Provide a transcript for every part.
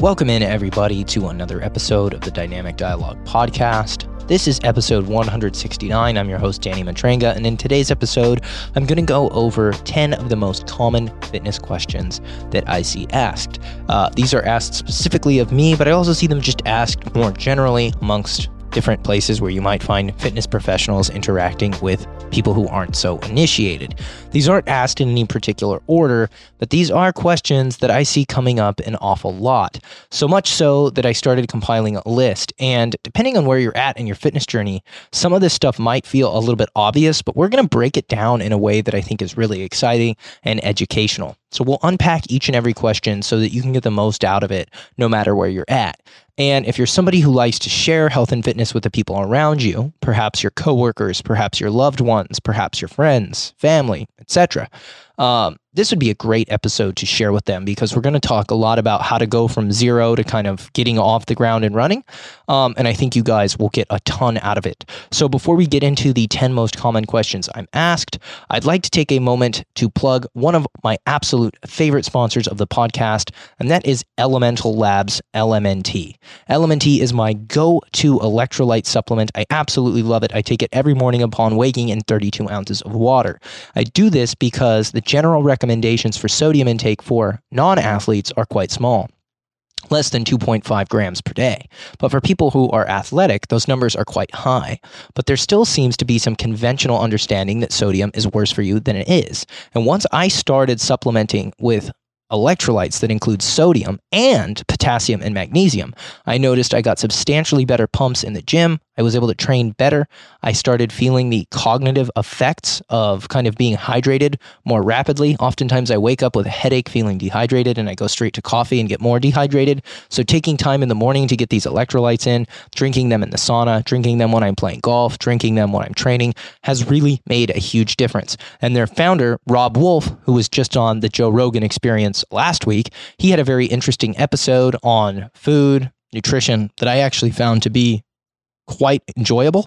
Welcome in, everybody, to another episode of the Dynamic Dialogue Podcast. This is episode 169. I'm your host, Danny Matranga, and in today's episode, I'm going to go over 10 of the most common fitness questions that I see asked. Uh, these are asked specifically of me, but I also see them just asked more generally amongst different places where you might find fitness professionals interacting with people who aren't so initiated. These aren't asked in any particular order, but these are questions that I see coming up an awful lot. So much so that I started compiling a list. And depending on where you're at in your fitness journey, some of this stuff might feel a little bit obvious, but we're going to break it down in a way that I think is really exciting and educational. So we'll unpack each and every question so that you can get the most out of it no matter where you're at. And if you're somebody who likes to share health and fitness with the people around you, perhaps your coworkers, perhaps your loved ones, perhaps your friends, family, etc., um, this would be a great episode to share with them because we're going to talk a lot about how to go from zero to kind of getting off the ground and running. Um, and I think you guys will get a ton out of it. So before we get into the 10 most common questions I'm asked, I'd like to take a moment to plug one of my absolute favorite sponsors of the podcast, and that is Elemental Labs LMNT. LMNT is my go to electrolyte supplement. I absolutely love it. I take it every morning upon waking in 32 ounces of water. I do this because the general recommendations for sodium intake for non athletes are quite small less than 2.5 grams per day. But for people who are athletic, those numbers are quite high. But there still seems to be some conventional understanding that sodium is worse for you than it is. And once I started supplementing with electrolytes that include sodium and potassium and magnesium, I noticed I got substantially better pumps in the gym. I was able to train better. I started feeling the cognitive effects of kind of being hydrated more rapidly. Oftentimes, I wake up with a headache, feeling dehydrated, and I go straight to coffee and get more dehydrated. So, taking time in the morning to get these electrolytes in, drinking them in the sauna, drinking them when I'm playing golf, drinking them when I'm training has really made a huge difference. And their founder, Robb Wolf, who was just on the Joe Rogan experience last week, he had a very interesting episode on food, nutrition that I actually found to be quite enjoyable.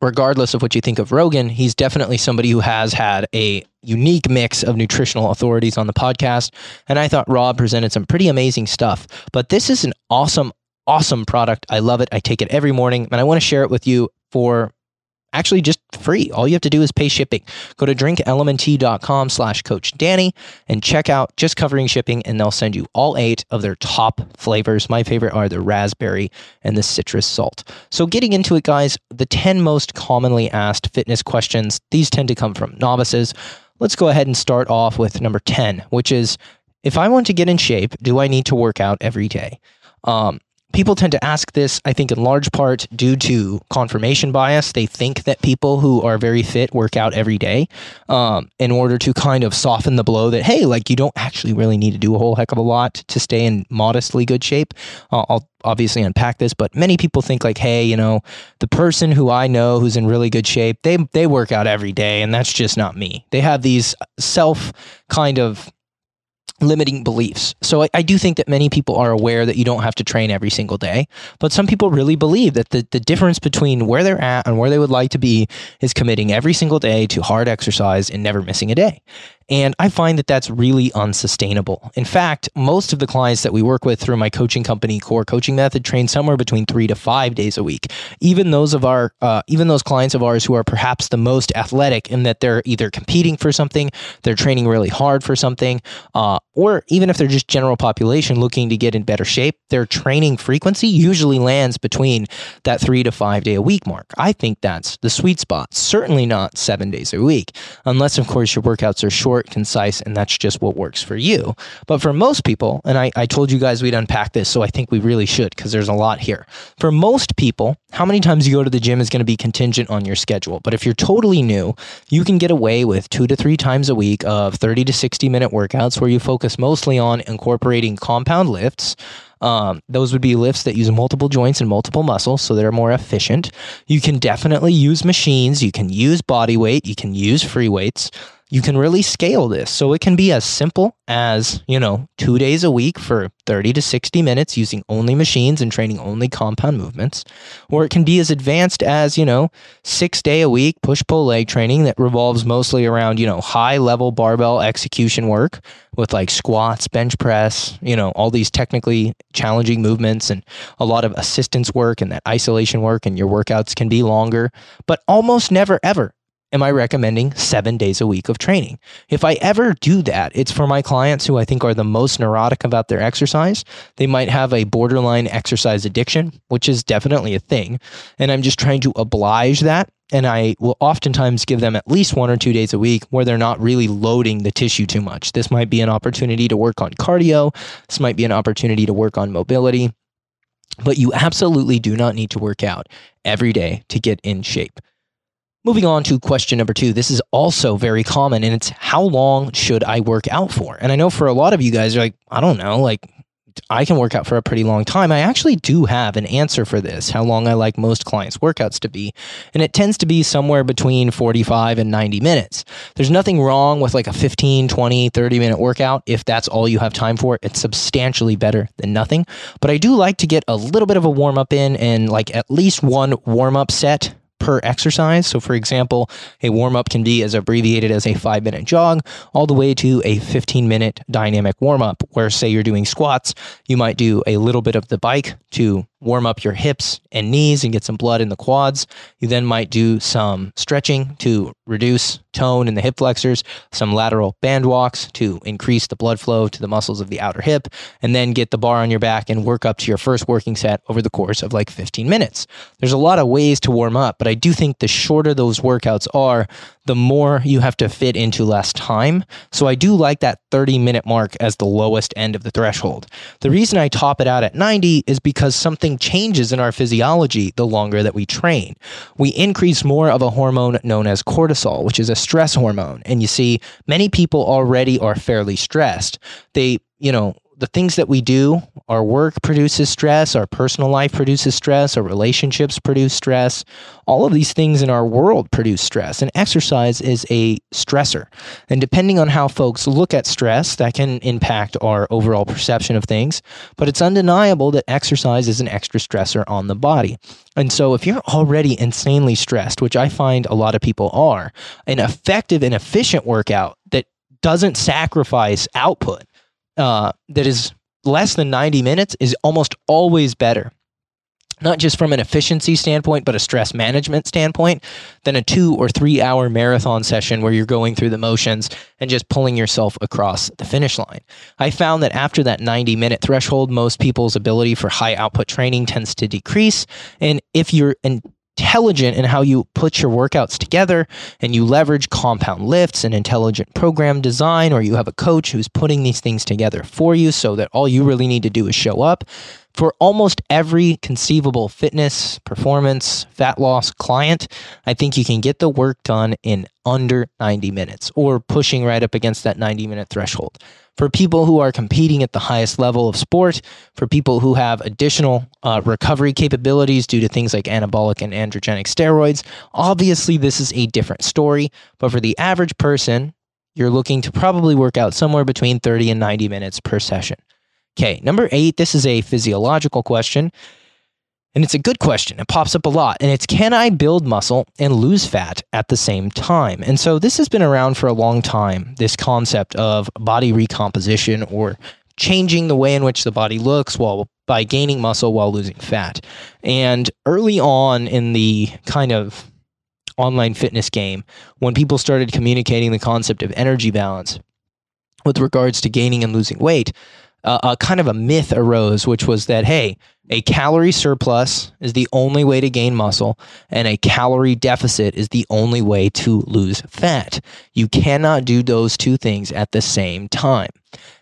Regardless of what you think of Rogan, he's definitely somebody who has had a unique mix of nutritional authorities on the podcast. And I thought Rob presented some pretty amazing stuff. But this is an awesome, awesome product. I love it. I take it every morning and I want to share it with you for actually just free. All you have to do is pay shipping. Go to drinklmnt.com slash coach Danny and check out just covering shipping and they'll send you all eight of their top flavors. My favorite are the raspberry and the citrus salt. So getting into it, guys, the 10 most commonly asked fitness questions, these tend to come from novices. Let's go ahead and start off with number 10, which is if I want to get in shape, do I need to work out every day? Um, people tend to ask this, I think, in large part due to confirmation bias. They think that people who are very fit work out every day um, in order to kind of soften the blow that, hey, like you don't actually really need to do a whole heck of a lot to stay in modestly good shape. Uh, I'll obviously unpack this, but many people think like, hey, you know, the person who I know who's in really good shape, they they work out every day, and that's just not me. They have these self kind of limiting beliefs. So I, I, do think that many people are aware that you don't have to train every single day, but some people really believe that the, the difference between where they're at and where they would like to be is committing every single day to hard exercise and never missing a day. And I find that that's really unsustainable. In fact, most of the clients that we work with through my coaching company, Core Coaching Method, train somewhere between three to five days a week. Even those of our, uh, even those clients of ours who are perhaps the most athletic in that they're either competing for something, they're training really hard for something, uh, or even if they're just general population looking to get in better shape, their training frequency usually lands between that three to five day a week mark. I think that's the sweet spot. Certainly not seven days a week, unless of course your workouts are short short, concise, and that's just what works for you. But for most people, and I, I told you guys we'd unpack this, so I think we really should because there's a lot here. For most people, how many times you go to the gym is going to be contingent on your schedule. But if you're totally new, you can get away with two to three times a week of 30 to 60 minute workouts where you focus mostly on incorporating compound lifts. Um, those would be lifts that use multiple joints and multiple muscles, so they're more efficient. You can definitely use machines. You can use body weight. You can use free weights. You can really scale this. So it can be as simple as, you know, two days a week for 30 to 60 minutes using only machines and training only compound movements. Or it can be as advanced as, you know, six day a week push pull leg training that revolves mostly around, you know, high level barbell execution work with like squats, bench press, you know, all these technically challenging movements and a lot of assistance work and that isolation work. And your workouts can be longer, but almost never ever am I recommending seven days a week of training. If I ever do that, it's for my clients who I think are the most neurotic about their exercise. They might have a borderline exercise addiction, which is definitely a thing. And I'm just trying to oblige that. And I will oftentimes give them at least one or two days a week where they're not really loading the tissue too much. This might be an opportunity to work on cardio. This might be an opportunity to work on mobility. But you absolutely do not need to work out every day to get in shape. Moving on to question number two. This is also very common, and it's how long should I work out for? And I know for a lot of you guys you're like, I don't know, like I can work out for a pretty long time. I actually do have an answer for this, how long I like most clients' workouts to be. And it tends to be somewhere between 45 and 90 minutes. There's nothing wrong with like a 15, 20, 30 minute workout. If that's all you have time for, it's substantially better than nothing. But I do like to get a little bit of a warm up in and like at least one warm up set per exercise. So, for example, a warm up can be as abbreviated as a five minute jog, all the way to a 15 minute dynamic warm up, where, say, you're doing squats, you might do a little bit of the bike to warm up your hips and knees and get some blood in the quads. You then might do some stretching to reduce tone in the hip flexors, some lateral band walks to increase the blood flow to the muscles of the outer hip, and then get the bar on your back and work up to your first working set over the course of like 15 minutes. There's a lot of ways to warm up, but I do think the shorter those workouts are, the more you have to fit into less time. So I do like that 30 minute mark as the lowest end of the threshold. The reason I top it out at 90 is because something changes in our physiology the longer that we train. We increase more of a hormone known as cortisol, which is a stress hormone. And you see, many people already are fairly stressed. They, you know, the things that we do, our work produces stress, our personal life produces stress, our relationships produce stress. All of these things in our world produce stress, and exercise is a stressor. And depending on how folks look at stress, that can impact our overall perception of things. But it's undeniable that exercise is an extra stressor on the body. And so, if you're already insanely stressed, which I find a lot of people are, an effective and efficient workout that doesn't sacrifice output uh, that is less than 90 minutes is almost always better not just from an efficiency standpoint, but a stress management standpoint, than a two or three hour marathon session where you're going through the motions and just pulling yourself across the finish line. I found that after that 90 minute threshold, most people's ability for high output training tends to decrease. And if you're in intelligent in how you put your workouts together and you leverage compound lifts and intelligent program design, or you have a coach who's putting these things together for you so that all you really need to do is show up. For almost every conceivable fitness, performance, fat loss client, I think you can get the work done in under 90 minutes or pushing right up against that 90 minute threshold for people who are competing at the highest level of sport, for people who have additional uh, recovery capabilities due to things like anabolic and androgenic steroids. Obviously, this is a different story, but for the average person, you're looking to probably work out somewhere between 30 and 90 minutes per session. Okay, number eight, this is a physiological question. And it's a good question. It pops up a lot. And it's can I build muscle and lose fat at the same time? And so this has been around for a long time this concept of body recomposition or changing the way in which the body looks while by gaining muscle while losing fat. And early on in the kind of online fitness game, when people started communicating the concept of energy balance with regards to gaining and losing weight, uh, a kind of a myth arose, which was that, hey, a calorie surplus is the only way to gain muscle, and a calorie deficit is the only way to lose fat. You cannot do those two things at the same time.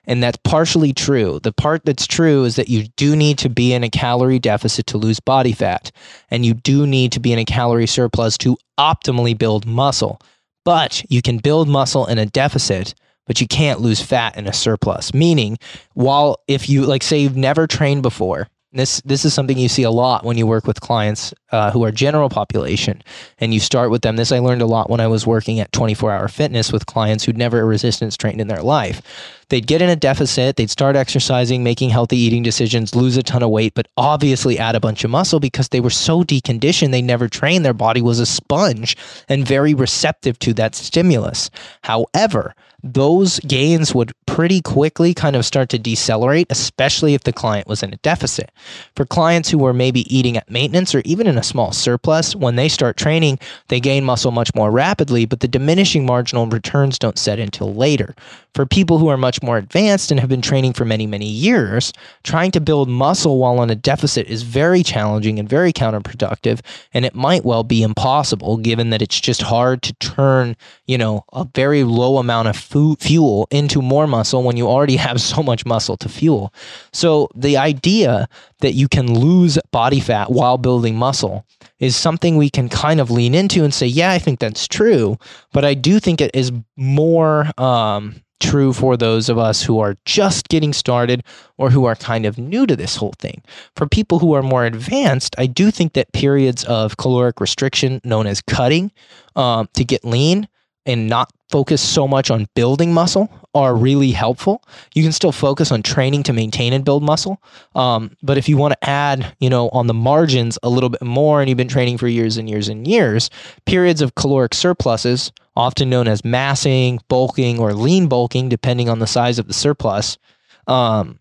And that's partially true. The part that's true is that you do need to be in a calorie deficit to lose body fat, and you do need to be in a calorie surplus to optimally build muscle. But you can build muscle in a deficit but you can't lose fat in a surplus. Meaning, while if you like say you've never trained before This this is something you see a lot when you work with clients uh, who are general population, and you start with them. This I learned a lot when I was working at 24 Hour Fitness with clients who'd never resistance trained in their life. They'd get in a deficit, they'd start exercising, making healthy eating decisions, lose a ton of weight, but obviously add a bunch of muscle because they were so deconditioned. They never trained. Their body was a sponge and very receptive to that stimulus. However, those gains would pretty quickly kind of start to decelerate, especially if the client was in a deficit. For clients who were maybe eating at maintenance or even in a small surplus, when they start training, they gain muscle much more rapidly, but the diminishing marginal returns don't set until later. For people who are much more advanced and have been training for many, many years, trying to build muscle while on a deficit is very challenging and very counterproductive, and it might well be impossible given that it's just hard to turn, you know, a very low amount of fu- fuel into more muscle when you already have so much muscle to fuel. So the idea that you can lose body fat while building muscle is something we can kind of lean into and say, yeah, I think that's true, but I do think it is more um, true for those of us who are just getting started or who are kind of new to this whole thing. For people who are more advanced, I do think that periods of caloric restriction, known as cutting, um, to get lean and not focus so much on building muscle are really helpful. You can still focus on training to maintain and build muscle. Um, but if you want to add, you know, on the margins a little bit more and you've been training for years and years and years, periods of caloric surpluses, often known as massing, bulking, or lean bulking, depending on the size of the surplus, um,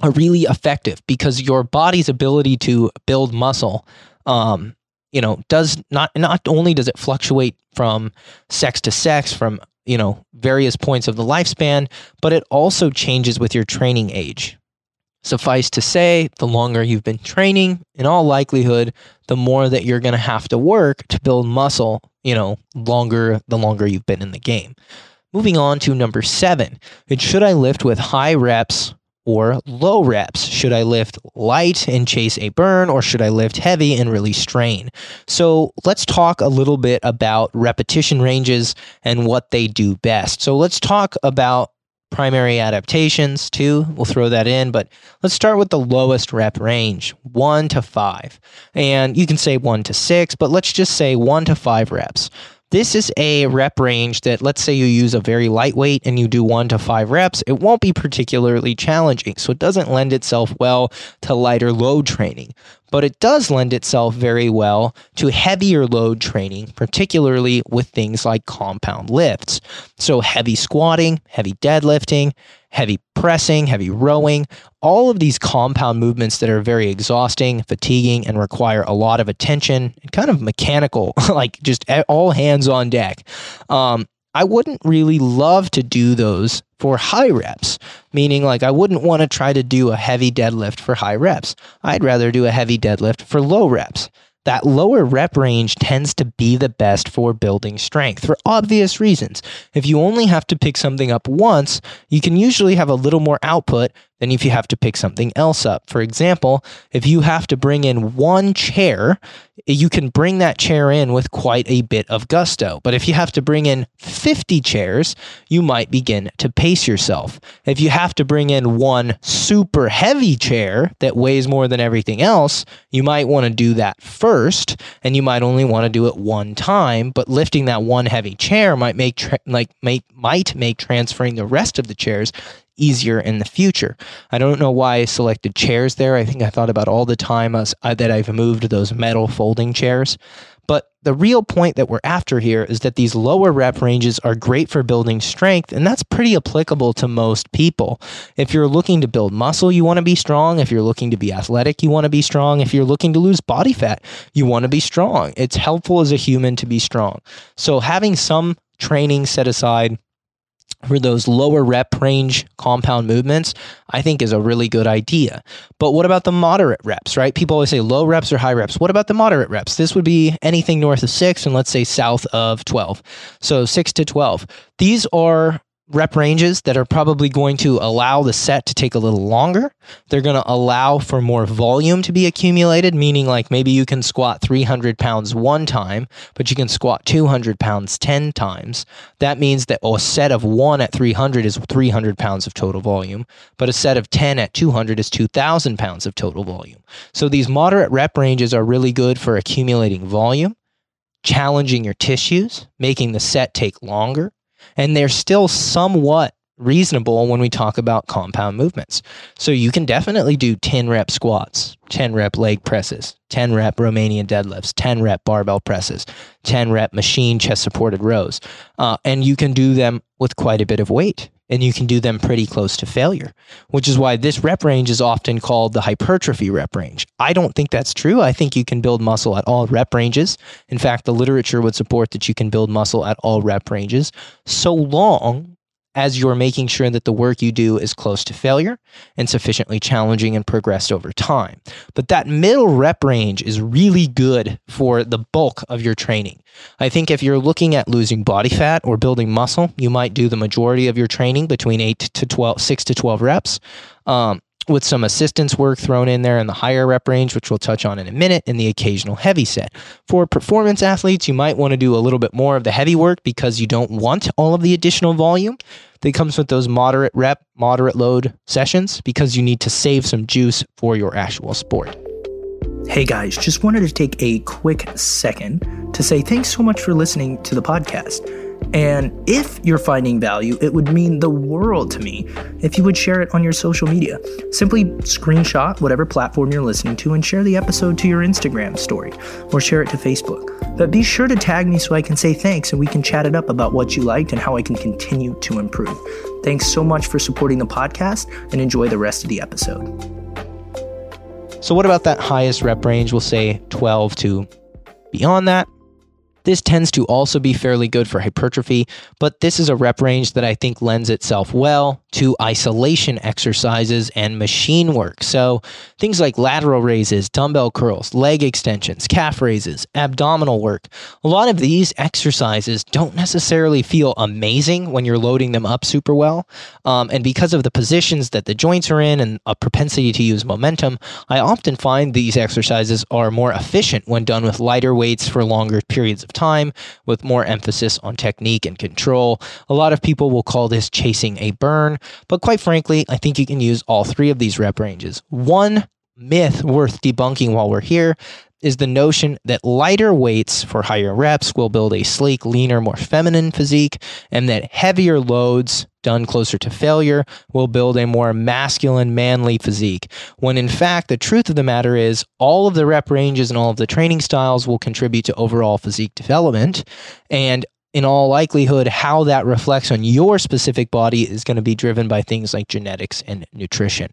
are really effective because your body's ability to build muscle um, you know does not not only does it fluctuate from sex to sex from you know various points of the lifespan but it also changes with your training age. Suffice to say the longer you've been training in all likelihood the more that you're going to have to work to build muscle you know longer the longer you've been in the game moving on to number 7 it should i lift with high reps or low reps? Should I lift light and chase a burn, or should I lift heavy and really strain? So let's talk a little bit about repetition ranges and what they do best. So let's talk about primary adaptations too. We'll throw that in, but let's start with the lowest rep range, one to five. And you can say one to six, but let's just say one to five reps. This is a rep range that, let's say you use a very lightweight and you do one to five reps, it won't be particularly challenging. So it doesn't lend itself well to lighter load training but it does lend itself very well to heavier load training, particularly with things like compound lifts. So, heavy squatting, heavy deadlifting, heavy pressing, heavy rowing, all of these compound movements that are very exhausting, fatiguing, and require a lot of attention and kind of mechanical, like just all hands on deck. Um, I wouldn't really love to do those for high reps, meaning like I wouldn't want to try to do a heavy deadlift for high reps. I'd rather do a heavy deadlift for low reps that lower rep range tends to be the best for building strength for obvious reasons. If you only have to pick something up once, you can usually have a little more output than if you have to pick something else up. For example, if you have to bring in one chair, you can bring that chair in with quite a bit of gusto. But if you have to bring in 50 chairs, you might begin to pace yourself. If you have to bring in one super heavy chair that weighs more than everything else, you might want to do that first and you might only want to do it one time, but lifting that one heavy chair might make tra- like make might make transferring the rest of the chairs easier in the future. I don't know why I selected chairs there. I think I thought about all the time as, uh, that I've moved those metal folding chairs. But the real point that we're after here is that these lower rep ranges are great for building strength, and that's pretty applicable to most people. If you're looking to build muscle, you want to be strong. If you're looking to be athletic, you want to be strong. If you're looking to lose body fat, you want to be strong. It's helpful as a human to be strong. So having some training set aside for those lower rep range compound movements, I think is a really good idea. But what about the moderate reps, right? People always say low reps or high reps. What about the moderate reps? This would be anything north of six and let's say south of 12. So six to 12. These are rep ranges that are probably going to allow the set to take a little longer. They're going to allow for more volume to be accumulated, meaning like maybe you can squat 300 pounds one time, but you can squat 200 pounds 10 times. That means that a set of one at 300 is 300 pounds of total volume, but a set of 10 at 200 is 2,000 pounds of total volume. So these moderate rep ranges are really good for accumulating volume. Challenging your tissues, making the set take longer, and they're still somewhat reasonable when we talk about compound movements. So you can definitely do 10 rep squats, 10 rep leg presses, 10 rep Romanian deadlifts, 10 rep barbell presses, 10 rep machine chest supported rows. Uh, and you can do them with quite a bit of weight and you can do them pretty close to failure, which is why this rep range is often called the hypertrophy rep range. I don't think that's true. I think you can build muscle at all rep ranges. In fact, the literature would support that you can build muscle at all rep ranges so long as you're making sure that the work you do is close to failure and sufficiently challenging and progressed over time. But that middle rep range is really good for the bulk of your training. I think if you're looking at losing body fat or building muscle, you might do the majority of your training between 8 to 12, 6 to 12 reps. Um, with some assistance work thrown in there in the higher rep range, which we'll touch on in a minute, and the occasional heavy set. For performance athletes, you might want to do a little bit more of the heavy work because you don't want all of the additional volume that comes with those moderate rep, moderate load sessions because you need to save some juice for your actual sport. Hey guys, just wanted to take a quick second to say thanks so much for listening to the podcast. And if you're finding value, it would mean the world to me if you would share it on your social media. Simply screenshot whatever platform you're listening to and share the episode to your Instagram story or share it to Facebook. But be sure to tag me so I can say thanks and we can chat it up about what you liked and how I can continue to improve. Thanks so much for supporting the podcast and enjoy the rest of the episode. So, what about that highest rep range? We'll say 12 to beyond that. This tends to also be fairly good for hypertrophy, but this is a rep range that I think lends itself well to isolation exercises and machine work. So things like lateral raises, dumbbell curls, leg extensions, calf raises, abdominal work. A lot of these exercises don't necessarily feel amazing when you're loading them up super well. Um, and because of the positions that the joints are in and a propensity to use momentum, I often find these exercises are more efficient when done with lighter weights for longer periods of time with more emphasis on technique and control. A lot of people will call this chasing a burn, but quite frankly, I think you can use all three of these rep ranges. One myth worth debunking while we're here is the notion that lighter weights for higher reps will build a sleek, leaner, more feminine physique, and that heavier loads done closer to failure will build a more masculine, manly physique. When in fact, the truth of the matter is, all of the rep ranges and all of the training styles will contribute to overall physique development. And in all likelihood, how that reflects on your specific body is going to be driven by things like genetics and nutrition.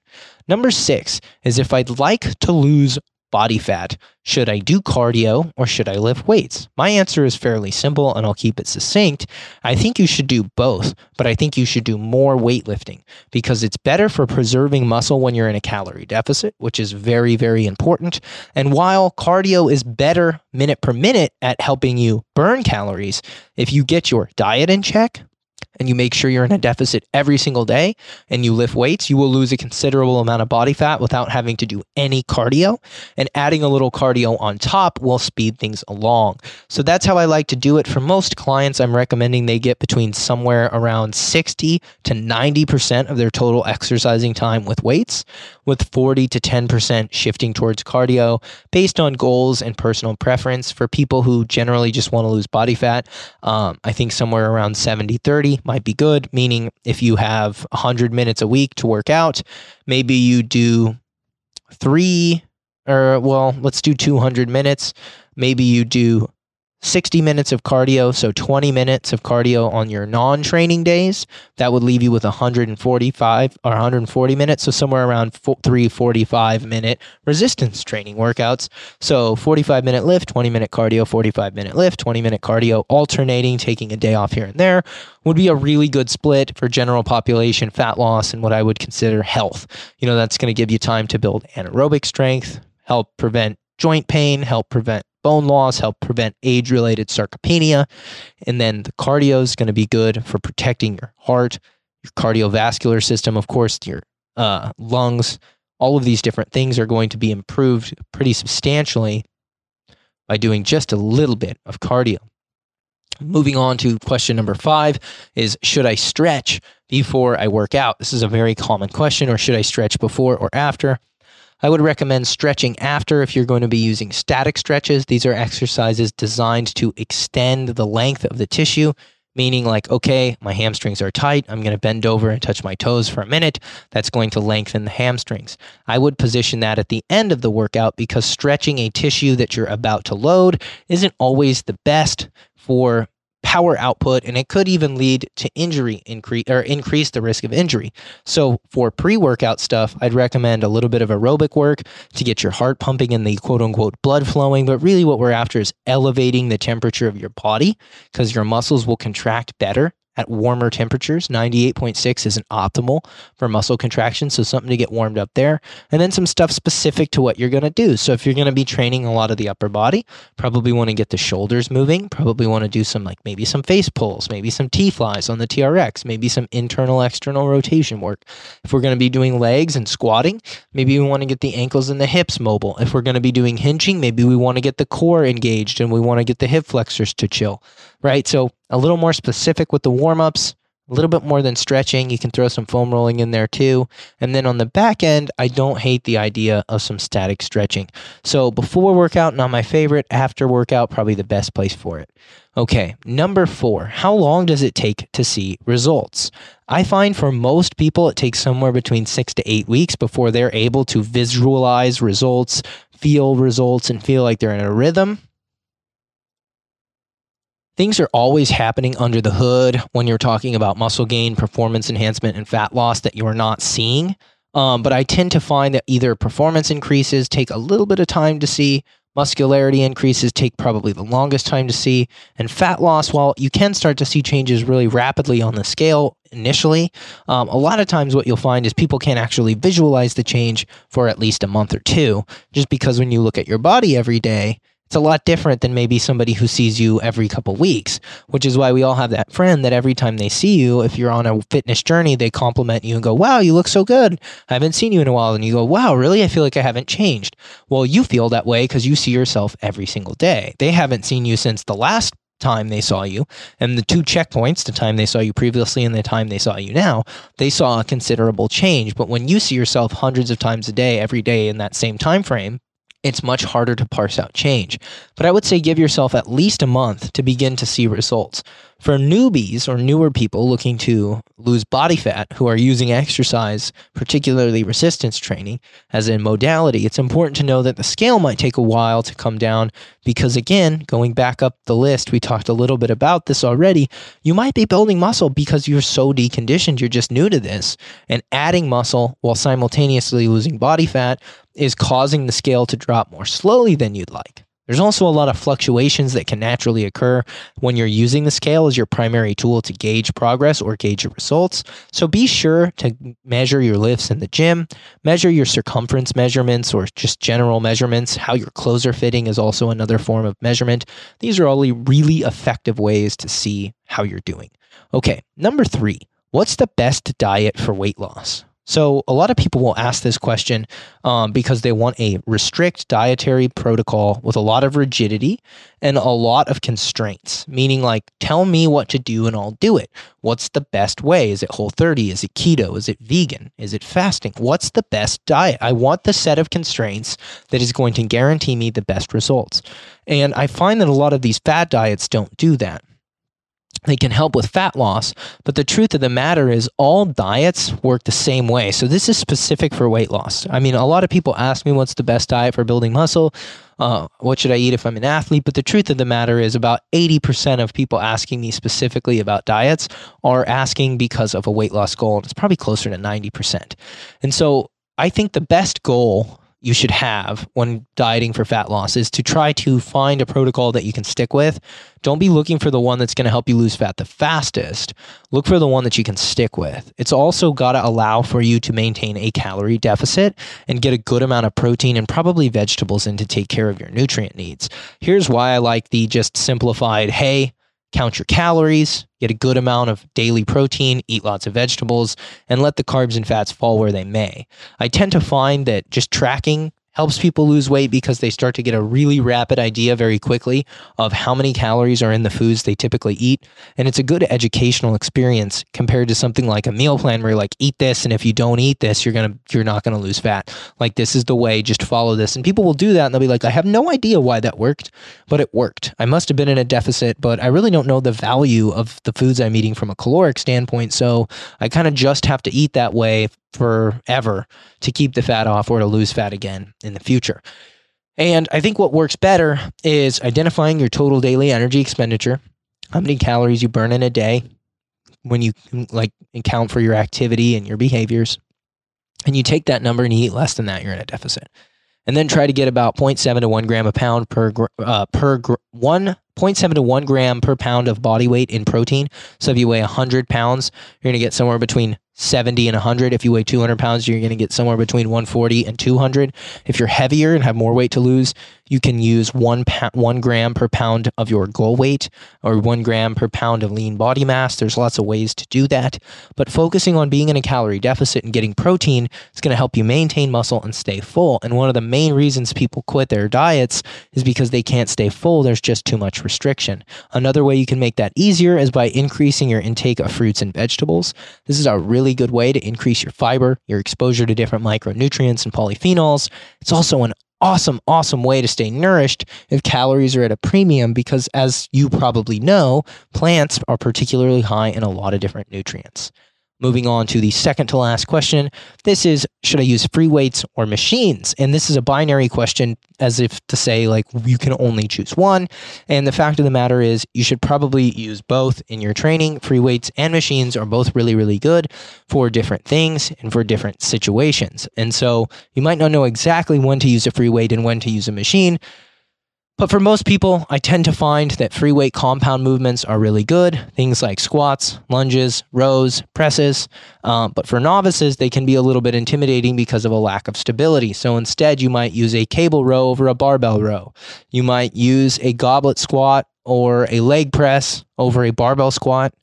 Number six is if I'd like to lose body fat. Should I do cardio or should I lift weights? My answer is fairly simple and I'll keep it succinct. I think you should do both, but I think you should do more weightlifting because it's better for preserving muscle when you're in a calorie deficit, which is very, very important. And while cardio is better minute per minute at helping you burn calories, if you get your diet in check, and you make sure you're in a deficit every single day and you lift weights, you will lose a considerable amount of body fat without having to do any cardio. And adding a little cardio on top will speed things along. So that's how I like to do it. For most clients, I'm recommending they get between somewhere around 60 to 90% of their total exercising time with weights, with 40 to 10% shifting towards cardio based on goals and personal preference. For people who generally just want to lose body fat, um, I think somewhere around 70 30 might be good, meaning if you have 100 minutes a week to work out, maybe you do three or well, let's do 200 minutes. Maybe you do 60 minutes of cardio, so 20 minutes of cardio on your non training days. That would leave you with 145 or 140 minutes, so somewhere around 345 minute resistance training workouts. So 45 minute lift, 20 minute cardio, 45 minute lift, 20 minute cardio, alternating, taking a day off here and there would be a really good split for general population fat loss and what I would consider health. You know, that's going to give you time to build anaerobic strength, help prevent joint pain, help prevent bone loss, help prevent age related sarcopenia. And then the cardio is going to be good for protecting your heart, your cardiovascular system, of course, your uh, lungs. All of these different things are going to be improved pretty substantially by doing just a little bit of cardio. Moving on to question number five is Should I stretch before I work out? This is a very common question, or should I stretch before or after? I would recommend stretching after if you're going to be using static stretches. These are exercises designed to extend the length of the tissue, meaning, like, okay, my hamstrings are tight. I'm going to bend over and touch my toes for a minute. That's going to lengthen the hamstrings. I would position that at the end of the workout because stretching a tissue that you're about to load isn't always the best for power output and it could even lead to injury increase or increase the risk of injury. So for pre-workout stuff, I'd recommend a little bit of aerobic work to get your heart pumping and the quote unquote blood flowing, but really what we're after is elevating the temperature of your body because your muscles will contract better at warmer temperatures. 98.6 isn't optimal for muscle contraction, so something to get warmed up there. And then some stuff specific to what you're going to do. So if you're going to be training a lot of the upper body, probably want to get the shoulders moving, probably want to do some like maybe some face pulls, maybe some T flies on the TRX, maybe some internal external rotation work. If we're going to be doing legs and squatting, maybe we want to get the ankles and the hips mobile. If we're going to be doing hinging, maybe we want to get the core engaged and we want to get the hip flexors to chill, right? So a little more specific with the warm ups, a little bit more than stretching. You can throw some foam rolling in there too. And then on the back end, I don't hate the idea of some static stretching. So before workout, not my favorite. After workout, probably the best place for it. Okay, number four, how long does it take to see results? I find for most people, it takes somewhere between six to eight weeks before they're able to visualize results, feel results, and feel like they're in a rhythm things are always happening under the hood when you're talking about muscle gain, performance enhancement, and fat loss that you're not seeing. Um, but I tend to find that either performance increases take a little bit of time to see, muscularity increases take probably the longest time to see, and fat loss, while you can start to see changes really rapidly on the scale initially, um, a lot of times what you'll find is people can't actually visualize the change for at least a month or two, just because when you look at your body every day, it's a lot different than maybe somebody who sees you every couple weeks, which is why we all have that friend that every time they see you, if you're on a fitness journey, they compliment you and go, Wow, you look so good. I haven't seen you in a while. And you go, Wow, really? I feel like I haven't changed. Well, you feel that way because you see yourself every single day. They haven't seen you since the last time they saw you and the two checkpoints the time they saw you previously and the time they saw you now they saw a considerable change but when you see yourself hundreds of times a day every day in that same time frame it's much harder to parse out change. But I would say give yourself at least a month to begin to see results. For newbies or newer people looking to lose body fat who are using exercise, particularly resistance training, as a modality, it's important to know that the scale might take a while to come down because, again, going back up the list, we talked a little bit about this already. You might be building muscle because you're so deconditioned, you're just new to this, and adding muscle while simultaneously losing body fat is causing the scale to drop more slowly than you'd like. There's also a lot of fluctuations that can naturally occur when you're using the scale as your primary tool to gauge progress or gauge your results. So be sure to measure your lifts in the gym, measure your circumference measurements or just general measurements. How your clothes are fitting is also another form of measurement. These are all really effective ways to see how you're doing. Okay, number three, what's the best diet for weight loss? So, a lot of people will ask this question um, because they want a restrict dietary protocol with a lot of rigidity and a lot of constraints, meaning, like, tell me what to do and I'll do it. What's the best way? Is it whole 30? Is it keto? Is it vegan? Is it fasting? What's the best diet? I want the set of constraints that is going to guarantee me the best results. And I find that a lot of these fad diets don't do that they can help with fat loss, but the truth of the matter is all diets work the same way. So this is specific for weight loss. I mean, a lot of people ask me what's the best diet for building muscle. Uh, what should I eat if I'm an athlete? But the truth of the matter is, about 80% of people asking me specifically about diets are asking because of a weight loss goal. And it's probably closer to 90%. And so I think the best goal you should have when dieting for fat loss is to try to find a protocol that you can stick with. Don't be looking for the one that's going to help you lose fat the fastest. Look for the one that you can stick with. It's also got to allow for you to maintain a calorie deficit and get a good amount of protein and probably vegetables in to take care of your nutrient needs. Here's why I like the just simplified hey, count your calories, get a good amount of daily protein, eat lots of vegetables, and let the carbs and fats fall where they may. I tend to find that just tracking helps people lose weight because they start to get a really rapid idea very quickly of how many calories are in the foods they typically eat. And it's a good educational experience compared to something like a meal plan where you're like, eat this. And if you don't eat this, you're going to, you're not going to lose fat. Like this is the way, just follow this. And people will do that and they'll be like, I have no idea why that worked, but it worked. I must have been in a deficit, but I really don't know the value of the foods I'm eating from a caloric standpoint. So I kind of just have to eat that way forever to keep the fat off or to lose fat again in the future. And I think what works better is identifying your total daily energy expenditure, how many calories you burn in a day when you like account for your activity and your behaviors. And you take that number and you eat less than that, you're in a deficit. And then try to get about 0.7 to 1 gram a pound per uh, per gr- 1.7 to 1 gram per pound of body weight in protein. So if you weigh 100 pounds, you're going to get somewhere between 70 and 100. If you weigh 200 pounds, you're going to get somewhere between 140 and 200. If you're heavier and have more weight to lose, you can use one pa- one gram per pound of your goal weight or one gram per pound of lean body mass. There's lots of ways to do that, but focusing on being in a calorie deficit and getting protein is going to help you maintain muscle and stay full. And one of the main reasons people quit their diets is because they can't stay full. There's just too much restriction. Another way you can make that easier is by increasing your intake of fruits and vegetables. This is a really good way to increase your fiber, your exposure to different micronutrients and polyphenols. It's also an awesome, awesome way to stay nourished if calories are at a premium because, as you probably know, plants are particularly high in a lot of different nutrients. Moving on to the second to last question. This is Should I use free weights or machines? And this is a binary question, as if to say, like, you can only choose one. And the fact of the matter is, you should probably use both in your training. Free weights and machines are both really, really good for different things and for different situations. And so you might not know exactly when to use a free weight and when to use a machine. But for most people, I tend to find that free weight compound movements are really good. Things like squats, lunges, rows, presses. Um, but for novices, they can be a little bit intimidating because of a lack of stability. So instead, you might use a cable row over a barbell row. You might use a goblet squat or a leg press over a barbell squat.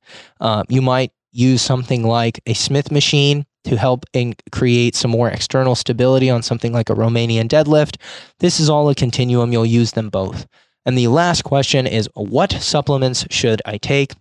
Uh, you might use something like a Smith machine to help and create some more external stability on something like a Romanian deadlift. This is all a continuum. You'll use them both. And the last question is what supplements should I take?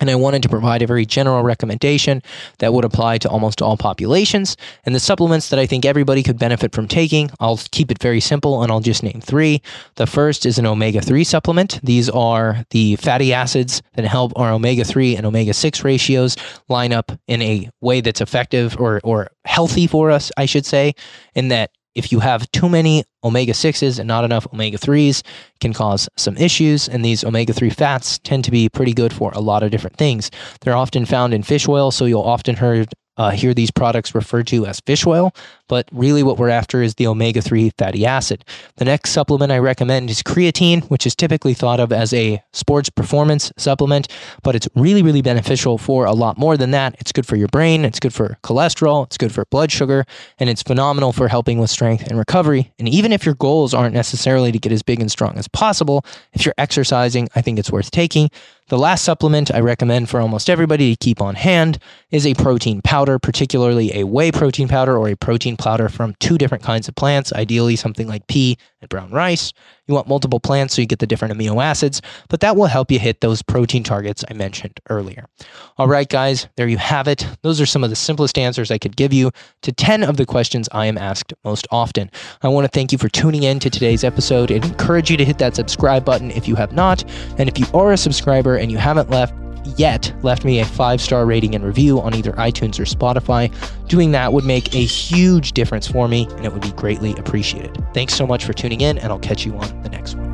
And I wanted to provide a very general recommendation that would apply to almost all populations. And the supplements that I think everybody could benefit from taking, I'll keep it very simple and I'll just name three. The first is an omega 3 supplement. These are the fatty acids that help our omega 3 and omega 6 ratios line up in a way that's effective or, or healthy for us, I should say, in that if you have too many omega 6s and not enough omega 3s can cause some issues and these omega 3 fats tend to be pretty good for a lot of different things. They're often found in fish oil so you'll often heard uh, hear these products referred to as fish oil, but really what we're after is the omega 3 fatty acid. The next supplement I recommend is creatine, which is typically thought of as a sports performance supplement, but it's really, really beneficial for a lot more than that. It's good for your brain, it's good for cholesterol, it's good for blood sugar, and it's phenomenal for helping with strength and recovery. And even if your goals aren't necessarily to get as big and strong as possible, if you're exercising, I think it's worth taking. The last supplement I recommend for almost everybody to keep on hand is a protein powder, particularly a whey protein powder or a protein powder from two different kinds of plants, ideally something like pea and brown rice. You want multiple plants so you get the different amino acids, but that will help you hit those protein targets I mentioned earlier. All right, guys, there you have it. Those are some of the simplest answers I could give you to 10 of the questions I am asked most often. I want to thank you for tuning in to today's episode and encourage you to hit that subscribe button if you have not. And if you are a subscriber and you haven't left yet left me a five star rating and review on either iTunes or Spotify, doing that would make a huge difference for me and it would be greatly appreciated. Thanks so much for tuning in, and I'll catch you on the next one.